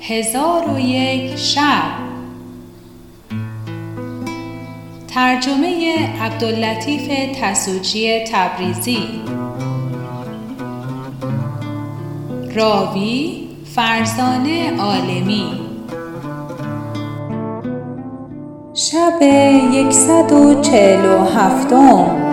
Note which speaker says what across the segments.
Speaker 1: هزار و یک شب. ترجمه عبداللطیف تسوجی تبریزی. راوی فرزانه عالمی.
Speaker 2: شب یکصد و چهل و هفتم.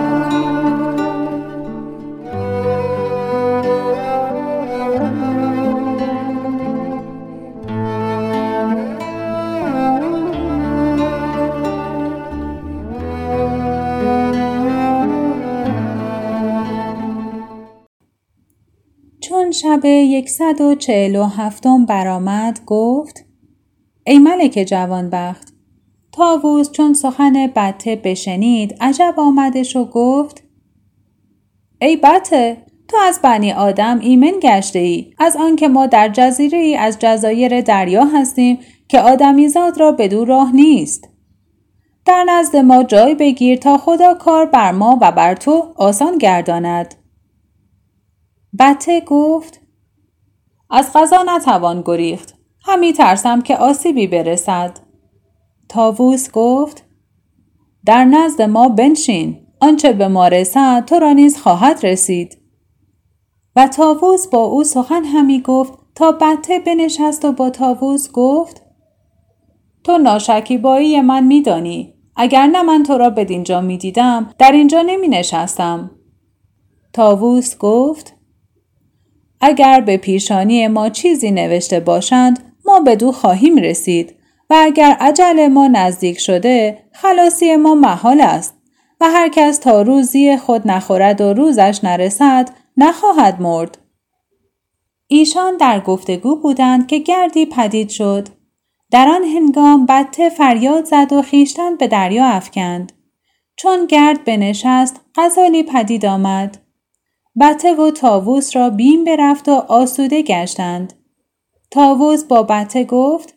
Speaker 2: شب یکصد و چهل و هفتم برآمد گفت ای ملک جوانبخت تاووس چون سخن بته بشنید عجب آمدش و گفت ای بته تو از بنی آدم ایمن گشته ای از آنکه ما در جزیره ای از جزایر دریا هستیم که آدمیزاد را بدو راه نیست. در نزد ما جای بگیر تا خدا کار بر ما و بر تو آسان گرداند. بته گفت از غذا نتوان گریخت. همی ترسم که آسیبی برسد. تاووس گفت در نزد ما بنشین. آنچه به ما رسد تو را نیز خواهد رسید. و تاووس با او سخن همی گفت. تا بته بنشست و با تاووس گفت تو ناشکیبایی من میدانی. اگر نه من تو را بدینجا می‌دیدم در اینجا نمی نشستم. تاووس گفت اگر به پیشانی ما چیزی نوشته باشند ما به دو خواهیم رسید و اگر عجل ما نزدیک شده خلاصی ما محال است و هر کس تا روزی خود نخورد و روزش نرسد نخواهد مرد. ایشان در گفتگو بودند که گردی پدید شد. در آن هنگام بته فریاد زد و خیشتن به دریا افکند. چون گرد بنشست غزالی پدید آمد. بته و تاووس را بیم برفت و آسوده گشتند. تاووس با بته گفت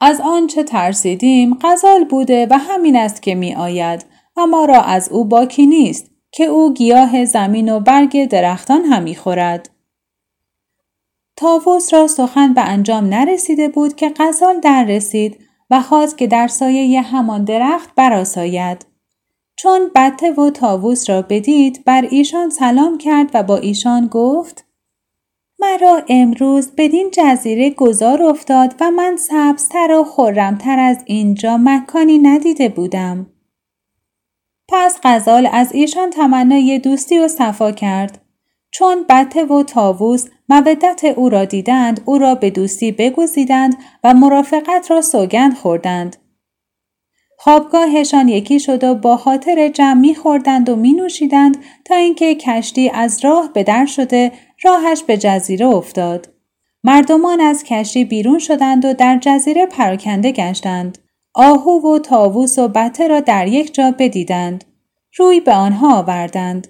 Speaker 2: از آنچه ترسیدیم غزال بوده و همین است که می آید و را از او باکی نیست که او گیاه زمین و برگ درختان همی خورد. تاووس را سخن به انجام نرسیده بود که غزال در رسید و خواست که در سایه همان درخت براساید. چون بته و تاووس را بدید بر ایشان سلام کرد و با ایشان گفت مرا امروز بدین جزیره گذار افتاد و من سبزتر و خورمتر از اینجا مکانی ندیده بودم. پس غزال از ایشان تمنای دوستی و صفا کرد. چون بته و تاووس مودت او را دیدند او را به دوستی بگزیدند و مرافقت را سوگند خوردند. خوابگاهشان یکی شد و با خاطر جمع می خوردند و می نوشیدند تا اینکه کشتی از راه به در شده راهش به جزیره افتاد. مردمان از کشتی بیرون شدند و در جزیره پراکنده گشتند. آهو و تاووس و بته را در یک جا بدیدند. روی به آنها آوردند.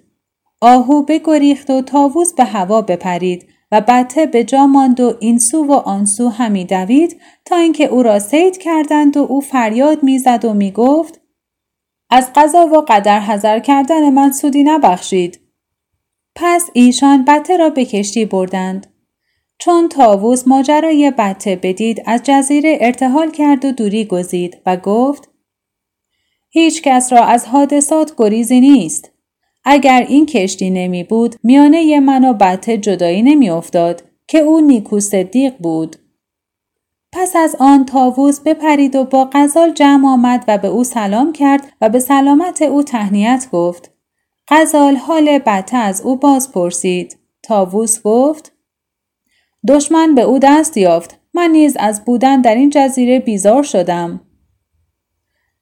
Speaker 2: آهو بگریخت و تاووس به هوا بپرید و بته به جا ماند و این سو و آن سو همی دوید تا اینکه او را سید کردند و او فریاد می‌زد و می‌گفت از قضا و قدر حذر کردن من سودی نبخشید. پس ایشان بته را به کشتی بردند. چون تاووس ماجرای بته بدید از جزیره ارتحال کرد و دوری گزید و گفت هیچ کس را از حادثات گریزی نیست. اگر این کشتی نمی بود میانه من و بته جدایی نمی افتاد که او نیکو صدیق بود. پس از آن تاووس بپرید و با غزال جمع آمد و به او سلام کرد و به سلامت او تهنیت گفت. غزال حال بته از او باز پرسید. تاووس گفت دشمن به او دست یافت. من نیز از بودن در این جزیره بیزار شدم.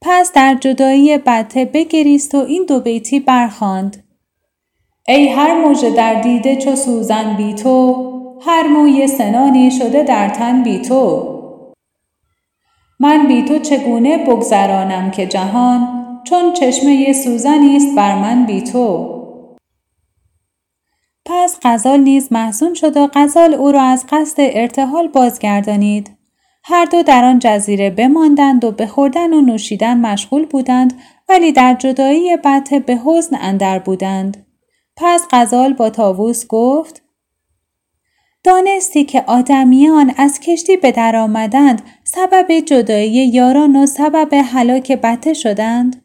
Speaker 2: پس در جدایی بته بگریست و این دو بیتی برخاند. ای هر موجه در دیده چو سوزن بی تو هر موی سنانی شده در تن بی تو. من بی تو چگونه بگذرانم که جهان چون چشمه سوزنی است بر من بی تو. پس غزال نیز محزون شد و غزال او را از قصد ارتحال بازگردانید. هر دو در آن جزیره بماندند و به خوردن و نوشیدن مشغول بودند ولی در جدایی بته به حزن اندر بودند. پس غزال با تاووس گفت دانستی که آدمیان از کشتی به در آمدند سبب جدایی یاران و سبب هلاک بته شدند؟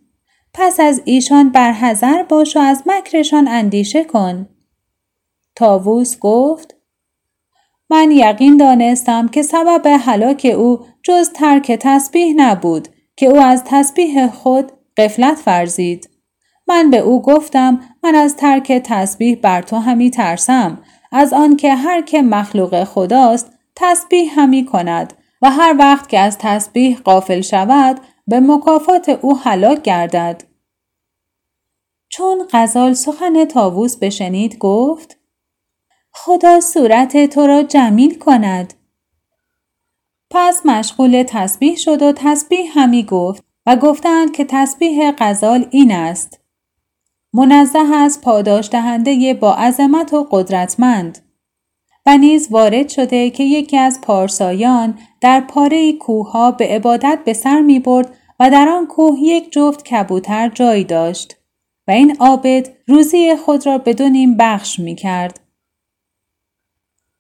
Speaker 2: پس از ایشان برحذر باش و از مکرشان اندیشه کن. تاووس گفت من یقین دانستم که سبب هلاک او جز ترک تسبیح نبود که او از تسبیح خود قفلت ورزید. من به او گفتم من از ترک تسبیح بر تو همی ترسم از آنکه هر که مخلوق خداست تسبیح همی کند و هر وقت که از تسبیح قافل شود به مکافات او هلاک گردد. چون غزال سخن تاووس بشنید گفت خدا صورت تو را جمیل کند. پس مشغول تسبیح شد و تسبیح همی گفت و گفتند که تسبیح غزال این است. منزه از پاداش دهنده با عظمت و قدرتمند و نیز وارد شده که یکی از پارسایان در پاره کوه به عبادت به سر می برد و در آن کوه یک جفت کبوتر جای داشت و این عابد روزی خود را به نیم بخش می کرد.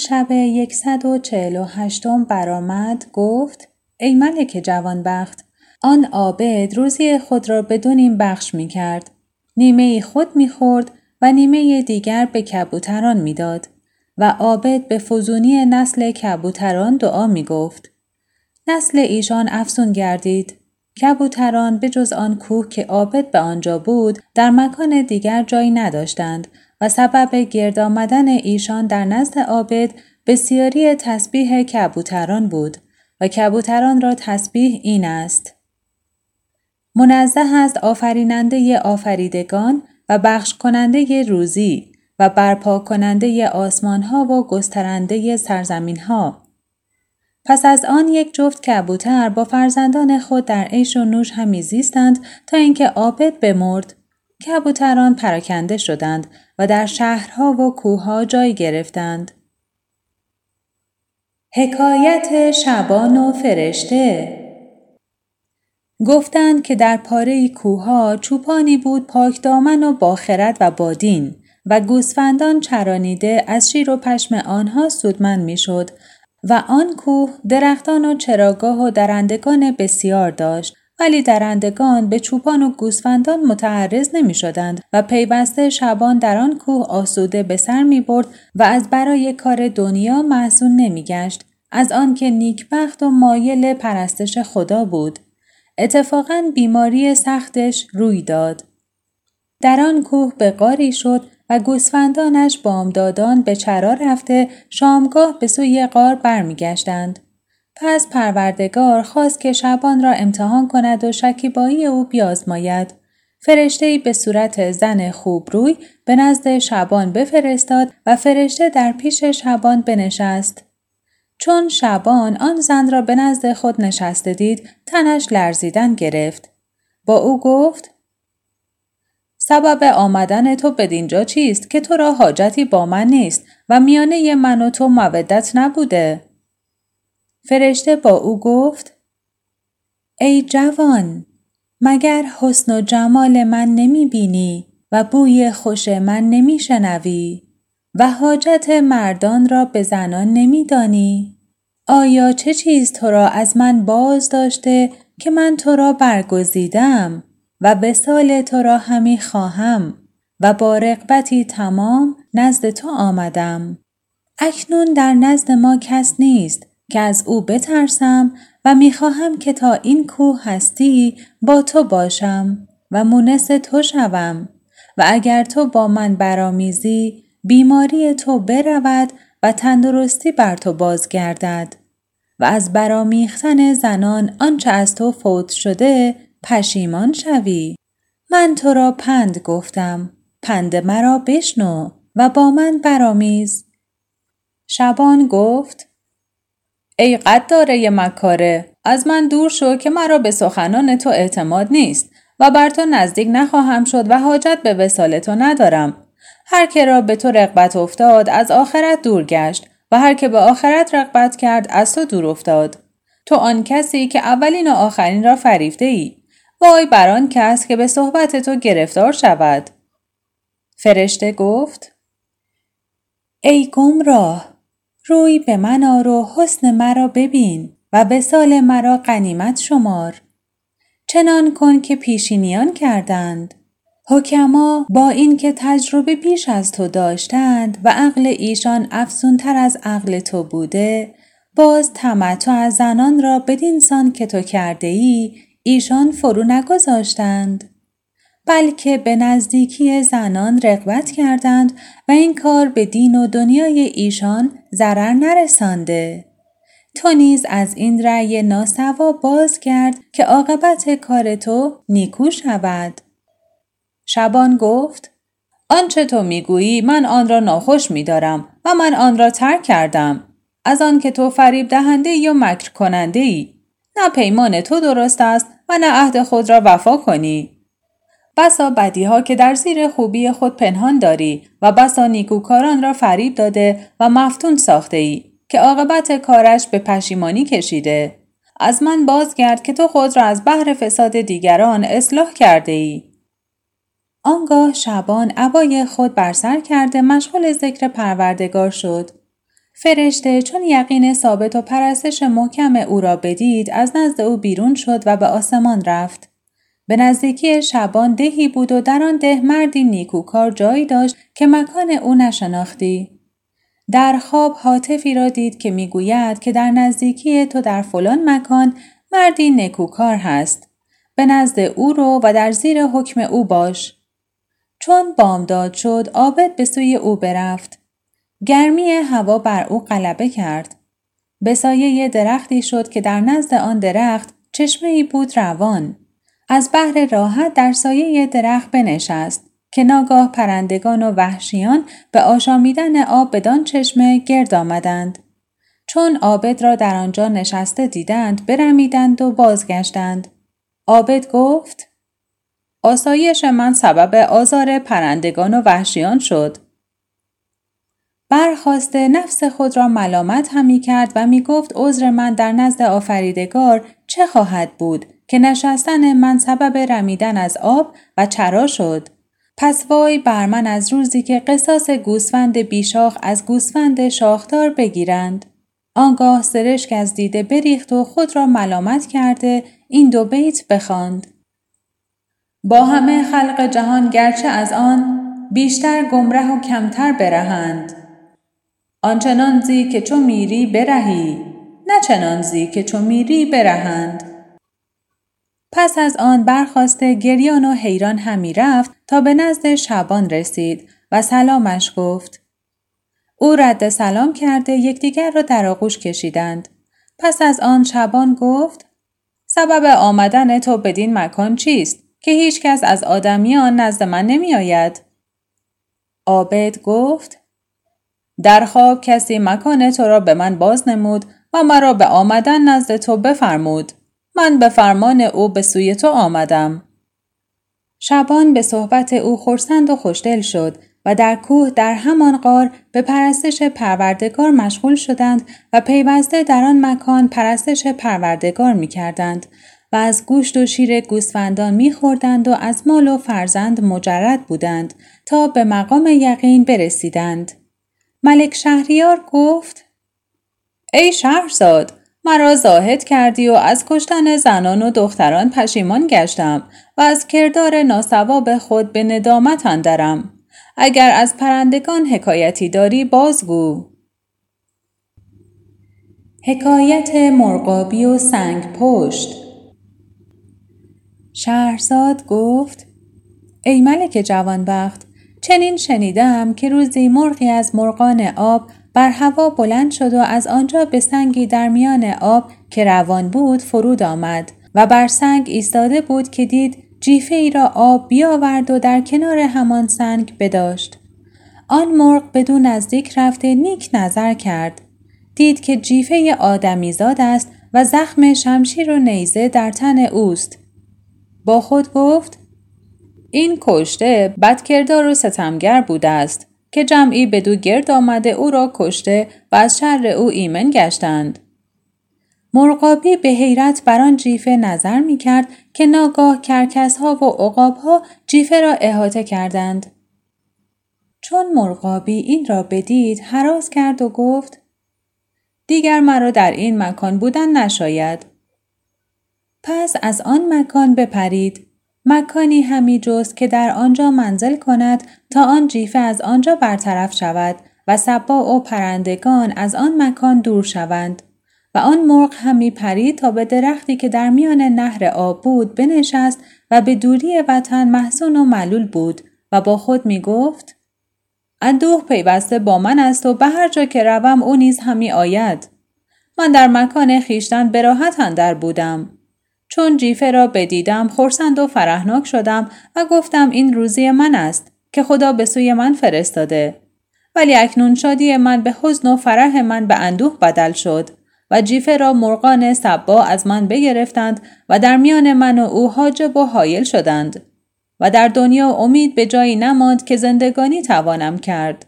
Speaker 2: شب یکصد و چهل و هشتم برآمد گفت ای ملک جوانبخت آن عابد روزی خود را به دو نیم بخش می کرد. نیمه خود می خورد و نیمه دیگر به کبوتران می‌داد و عابد به فزونی نسل کبوتران دعا می گفت. نسل ایشان افسون گردید. کبوتران به جز آن کوه که عابد به آنجا بود در مکان دیگر جایی نداشتند و سبب گرد آمدن ایشان در نزد عابد بسیاری تسبیح کبوتران بود و کبوتران را تسبیح این است. منزه است آفریننده آفریدگان و بخش کننده روزی و برپا کننده آسمان ها و گسترنده سرزمین ها. پس از آن یک جفت کبوتر با فرزندان خود در عیش و نوش همی زیستند تا اینکه عابد بمرد کبوتران پراکنده شدند و در شهرها و کوهها جای گرفتند. حکایت شبان و فرشته گفتند که در پاره کوها چوپانی بود پاک دامن و باخرد و بادین و گوسفندان چرانیده از شیر و پشم آنها سودمند می‌شد و آن کوه درختان و چراگاه و درندگان بسیار داشت ولی درندگان به چوپان و گوسفندان متعرض نمی شدند و پیوسته شبان در آن کوه آسوده به سر می برد و از برای کار دنیا محزون نمی گشت از آنکه نیکبخت و مایل پرستش خدا بود. اتفاقا بیماری سختش روی داد. در آن کوه به قاری شد و گوسفندانش بامدادان به چرا رفته شامگاه به سوی قار برمیگشتند. پس پروردگار خواست که شبان را امتحان کند و شکیبایی او بیازماید. فرشته به صورت زن خوب روی به نزد شبان بفرستاد و فرشته در پیش شبان بنشست. چون شبان آن زن را به نزد خود نشسته دید تنش لرزیدن گرفت. با او گفت سبب آمدن تو بدینجا چیست که تو را حاجتی با من نیست و میانه من و تو مودت نبوده؟ فرشته با او گفت ای جوان مگر حسن و جمال من نمی بینی و بوی خوش من نمی شنوی و حاجت مردان را به زنان نمی دانی؟ آیا چه چیز تو را از من باز داشته که من تو را برگزیدم و به سال تو را همی خواهم و با رقبتی تمام نزد تو آمدم. اکنون در نزد ما کس نیست که از او بترسم و می‌خواهم که تا این کوه هستی با تو باشم و مونس تو شوم و اگر تو با من برامیزی بیماری تو برود و تندرستی بر تو بازگردد و از برامیختن زنان آنچه از تو فوت شده پشیمان شوی. من تو را پند گفتم پند مرا بشنو و با من برامیز شبان گفت ای قداره مکاره از من دور شو که مرا به سخنان تو اعتماد نیست و بر تو نزدیک نخواهم شد و حاجت به وسال تو ندارم. هر که را به تو رغبت افتاد از آخرت دور گشت و هر که به آخرت رغبت کرد از تو دور افتاد. تو آن کسی که اولین و آخرین را فریفته ای. وای بر آن کس که به صحبت تو گرفتار شود. فرشته گفت ای گمراه روی به من آر و حسن مرا ببین و به سال مرا قنیمت شمار. چنان کن که پیشینیان کردند. حکما با اینکه تجربه بیش از تو داشتند و عقل ایشان افزونتر از عقل تو بوده باز تمتع از زنان را بدین سان که تو کرده ای ایشان فرو نگذاشتند. بلکه به نزدیکی زنان رغبت کردند و این کار به دین و دنیای ایشان ضرر نرسانده. تو نیز از این رأی ناسوا باز کرد که عاقبت کار تو نیکو شود. شبان گفت آنچه تو می‌گویی من آن را ناخوش میدارم و من آن را ترک کردم. از آن که تو فریب دهنده یا مکر کننده ای نه پیمان تو درست است و نه عهد خود را وفا کنی. بسا بدیها که در زیر خوبی خود پنهان داری و بسا نیکوکاران را فریب داده و مفتون ساخته ای که عاقبت کارش به پشیمانی کشیده از من بازگرد که تو خود را از بحر فساد دیگران اصلاح کرده ای. آنگاه شبان عبای خود بر سر کرده مشغول ذکر پروردگار شد. فرشته چون یقین ثابت و پرستش محکم او را بدید از نزد او بیرون شد و به آسمان رفت. به نزدیکی شبان دهی بود و در آن ده مردی نیکوکار جایی داشت که مکان او نشناختی. در خواب حاطفی را دید که می‌گوید که در نزدیکی تو در فلان مکان مردی نکوکار هست. به نزد او رو و در زیر حکم او باش. چون بامداد شد عابد به سوی او برفت. گرمی هوا بر او غلبه کرد. به سایه درختی شد که در نزد آن درخت چشمه ای بود روان. از بحر راحت در سایه درخت بنشست. که ناگاه پرندگان و وحشیان به آشامیدن آب بدان چشمه گرد آمدند. چون آبد را در آنجا نشسته دیدند برمیدند و بازگشتند. آبد گفت آسایش من سبب آزار پرندگان و وحشیان شد. برخواسته نفس خود را ملامت همی کرد و می گفت عذر من در نزد آفریدگار چه خواهد بود که نشستن من سبب رمیدن از آب و چرا شد. پس وای بر من از روزی که قصاص گوسفند بیشاخ از گوسفند شاخدار بگیرند. آنگاه سرشک از دیده بریخت و خود را ملامت کرده این دو بیت بخواند. با همه خلق جهان گرچه از آن بیشتر گمره و کمتر برهند. آنچنان زی که چو میری برهی نه چنان زی که چو میری برهند. پس از آن برخواسته گریان و حیران همی رفت تا به نزد شبان رسید و سلامش گفت. او رد سلام کرده یکدیگر را در آغوش کشیدند. پس از آن شبان گفت سبب آمدن تو بدین مکان چیست که هیچ کس از آدمیان نزد من نمی آید؟ عابد گفت در خواب کسی مکان تو را به من باز نمود و مرا به آمدن نزد تو بفرمود. من به فرمان او به سوی تو آمدم. شبان به صحبت او خورسند و خوشدل شد و در کوه در همان غار به پرستش پروردگار مشغول شدند و پیوسته در آن مکان پرستش پروردگار می کردند و از گوشت و شیر گوسفندان می خوردند و از مال و فرزند مجرد بودند تا به مقام یقین برسیدند. ملک شهریار گفت ای شهرزاد مرا زاهد کردی و از کشتن زنان و دختران پشیمان گشتم و از کردار ناسواب خود به ندامت اندرم. اگر از پرندگان حکایتی داری بازگو. حکایت مرغابی و سنگ پشت شهرزاد گفت ای ملک جوانبخت چنین شنیدم که روزی مرغی از مرغان آب بر هوا بلند شد و از آنجا به سنگی در میان آب که روان بود فرود آمد و بر سنگ ایستاده بود که دید جیفه ای را آب بیاورد و در کنار همان سنگ بداشت. آن مرغ بدون نزدیک رفته نیک نظر کرد. دید که جیفه آدمیزاد است و زخم شمشیر و نیزه در تن اوست. با خود گفت این کشته بدکردار و ستمگر بوده است که جمعی به دو گرد آمده او را کشته و از شر او ایمن گشتند. مرغابی به حیرت بر آن جیفه نظر می کرد که ناگاه کرکس ها و عقاب ها جیفه را احاطه کردند. چون مرغابی این را بدید حراس کرد و گفت دیگر مرا در این مکان بودن نشاید. پس از آن مکان بپرید. مکانی همی جست که در آنجا منزل کند تا آن جیفه از آنجا برطرف شود و سبا و پرندگان از آن مکان دور شوند. و آن مرغ همی پرید تا به درختی که در میان نهر آب بود بنشست و به دوری وطن محزون و معلول بود و با خود می گفت اندوه پیوسته با من است و به هر جا که روم او نیز همی آید. من در مکان خیشتن به اندر بودم. چون جیفه را بدیدم خورسند و فرهناک شدم و گفتم این روزی من است که خدا به سوی من فرستاده. ولی اکنون شادی من به حزن و فرح من به اندوه بدل شد و جیفه را مرغان سبا از من بگرفتند و در میان من و او حاجب و حایل شدند و در دنیا امید به جایی نماند که زندگانی توانم کرد.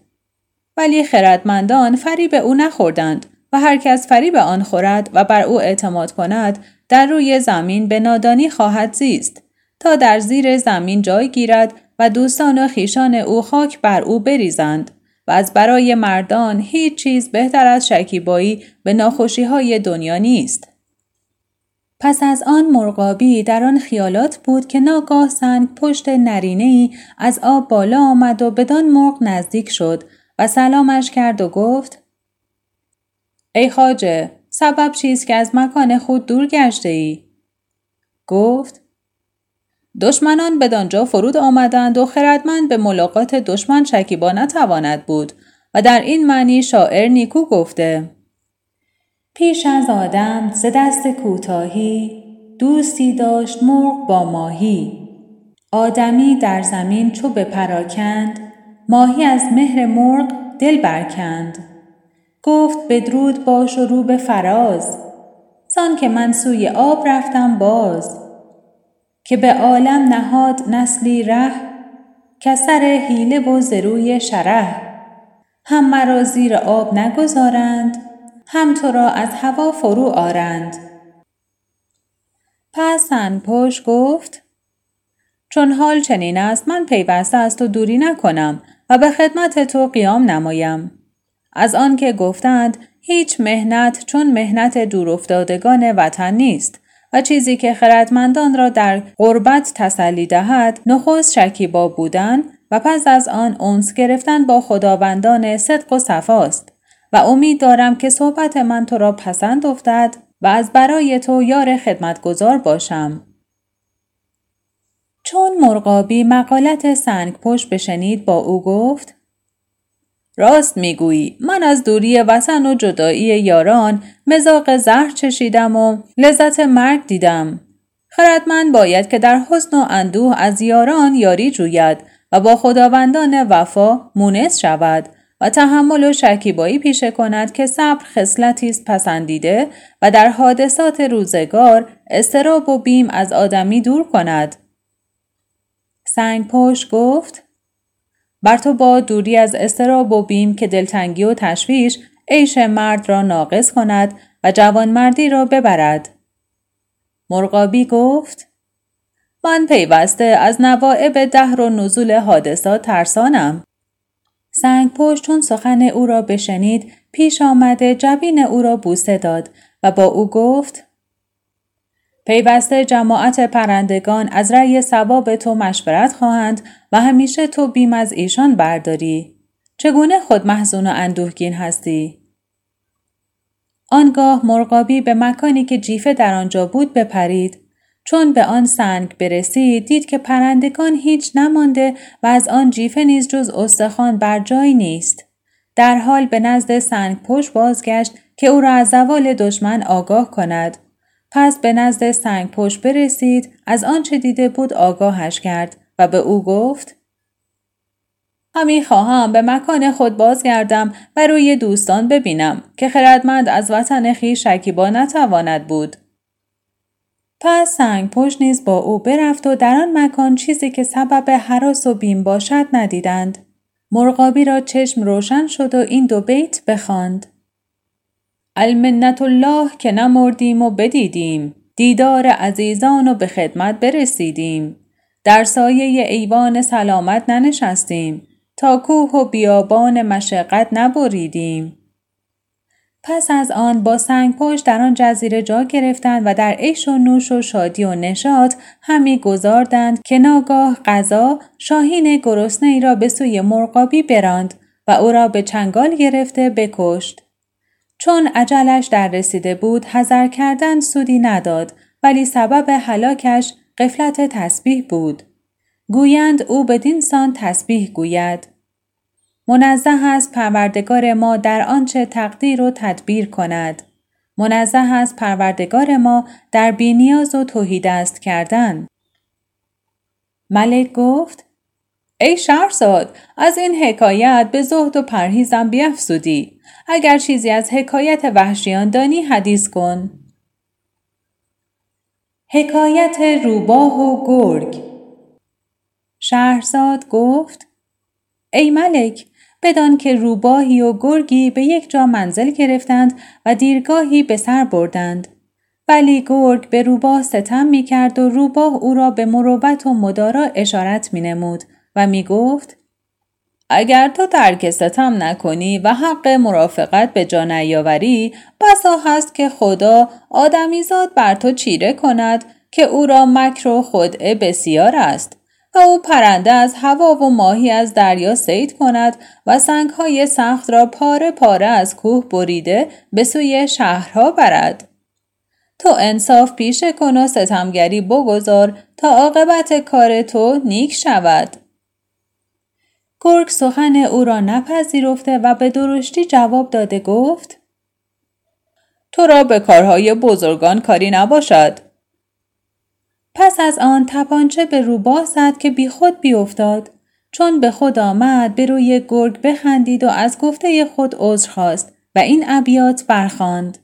Speaker 2: ولی خردمندان فریب او نخوردند و هر کس فریب آن خورد و بر او اعتماد کند در روی زمین به نادانی خواهد زیست تا در زیر زمین جای گیرد و دوستان و خیشان او خاک بر او بریزند و از برای مردان هیچ چیز بهتر از شکیبایی به ناخوشی های دنیا نیست. پس از آن مرغابی در آن خیالات بود که ناگاه سنگ پشت نرینه ای از آب بالا آمد و بدان مرغ نزدیک شد و سلامش کرد و گفت ای خاجه سبب چیست که از مکان خود دور گشته ای؟ گفت دشمنان بدانجا فرود آمدند و خردمند به ملاقات دشمن شکیبا نتواند بود و در این معنی شاعر نیکو گفته پیش از آدم ز دست کوتاهی دوستی داشت مرغ با ماهی آدمی در زمین چو پراکند ماهی از مهر مرغ دل برکند گفت بدرود باش و رو به فراز. زان که من سوی آب رفتم باز. که به عالم نهاد نسلی ره کسر حیله و زروی شره. هم مرا زیر آب نگذارند هم تو را از هوا فرو آرند. پس پشت گفت چون حال چنین است من پیوسته از تو دوری نکنم و به خدمت تو قیام نمایم. از آنکه گفتند هیچ مهنت چون مهنت دورافتادگان وطن نیست و چیزی که خردمندان را در غربت تسلی دهد نخست شکیبا بودن و پس از آن اونس گرفتن با خداوندان صدق و صفاست و امید دارم که صحبت من تو را پسند افتد و از برای تو یار خدمتگزار باشم. چون مرغابی مقالت سنگ پشت بشنید با او گفت راست می‌گویی. من از دوری وطن و جدایی یاران مزاق زهر چشیدم و لذت مرگ دیدم. خردمند باید که در حسن و اندوه از یاران یاری جوید و با خداوندان وفا مونس شود و تحمل و شکیبایی پیشه کند که صبر خصلتی است پسندیده و در حادثات روزگار استراب و بیم از آدمی دور کند. سنگ پشت گفت بر تو با دوری از استراب و بیم که دلتنگی و تشویش عیش مرد را ناقص کند و جوانمردی را ببرد. مرغابی گفت من پیوسته از نوائب دهر و نزول حادثات ترسانم. سنگ پشت چون سخن او را بشنید پیش آمده جبین او را بوسه داد و با او گفت پیوسته جماعت پرندگان از رأی ثواب تو مشورت خواهند و همیشه تو بیم از ایشان برداری. چگونه خود محزون و اندوهگین هستی؟ آنگاه مرغابی به مکانی که جیفه در آنجا بود بپرید. چون به آن سنگ برسید دید که پرندگان هیچ نمانده و از آن جیفه نیز جز استخوان بر جای نیست در حال به نزد سنگ پشت بازگشت که او را از زوال دشمن آگاه کند پس به نزد سنگ پشت برسید از آنچه دیده بود آگاهش کرد و به او گفت همی خواهم به مکان خود بازگردم و روی دوستان ببینم که خردمند از وطن خیش شکیبا نتواند بود. پس سنگ پشت نیز با او برفت و در آن مکان چیزی که سبب حراس و بیم باشد ندیدند. مرغابی را چشم روشن شد و این دو بیت بخواند. المنت الله که نمردیم و بدیدیم دیدار عزیزان و به خدمت برسیدیم در سایه ایوان سلامت ننشستیم تا کوه و بیابان مشقت نبریدیم. پس از آن با سنگ پشت در آن جزیره جا گرفتند و در عیش و نوش و شادی و نشاط همی گذاردند که ناگاه قضا شاهین گرسنه ای را به سوی مرغابی براند و او را به چنگال گرفته بکشت. چون عجلش در رسیده بود حذر کردن سودی نداد ولی سبب هلاکش قفلت تسبیح بود. گویند او بدین سان تسبیح گوید. منزه است پروردگار ما در آنچه تقدیر و تدبیر کند. منزه است پروردگار ما در بینیاز و توحید است کردن. ملک گفت ای شهرزاد از این حکایت به زهد و پرهیزم بیافزودی اگر چیزی از حکایت وحشیان دانی حدیث کن حکایت روباه و گرگ شهرزاد گفت ای ملک بدان که روباهی و گرگی به یک جا منزل گرفتند و دیرگاهی به سر بردند. ولی گرگ به روباه ستم می کرد و روباه او را به مروبت و مدارا اشارت می نمود و می گفت اگر تو ترک ستم نکنی و حق مرافقت به جا نیاوری بسا هست که خدا آدمیزاد بر تو چیره کند که او را مکر و خدعه بسیار است و او پرنده از هوا و ماهی از دریا سید کند و سنگهای سخت را پاره پاره از کوه بریده به سوی شهرها برد. تو انصاف پیشه کن و ستمگری بگذار تا عاقبت کار تو نیک شود. گرگ سخن او را نپذیرفته و به درشتی جواب داده گفت تو را به کارهای بزرگان کاری نباشد. پس از آن تپانچه به روباه زد که بی خود بیافتاد. چون به خود آمد به روی گرگ بخندید و از گفته خود عذر خواست و این ابیات برخواند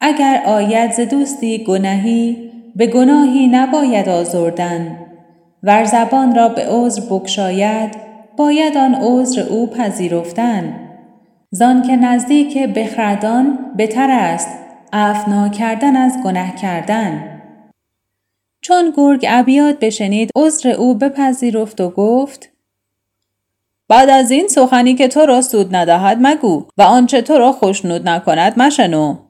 Speaker 2: اگر آید ز دوستی گناهی به گناهی نباید آزردن. ور زبان را به عذر بکشاید باید آن عذر او پذیرفتن. زان که نزدیک بخردان بهتر است افنا کردن از گناه کردن. چون گرگ ابیات بشنید عذر او بپذیرفت و گفت بعد از این سخنی که تو را سود ندهد مگو و آنچه تو را خوشنود نکند مشنو.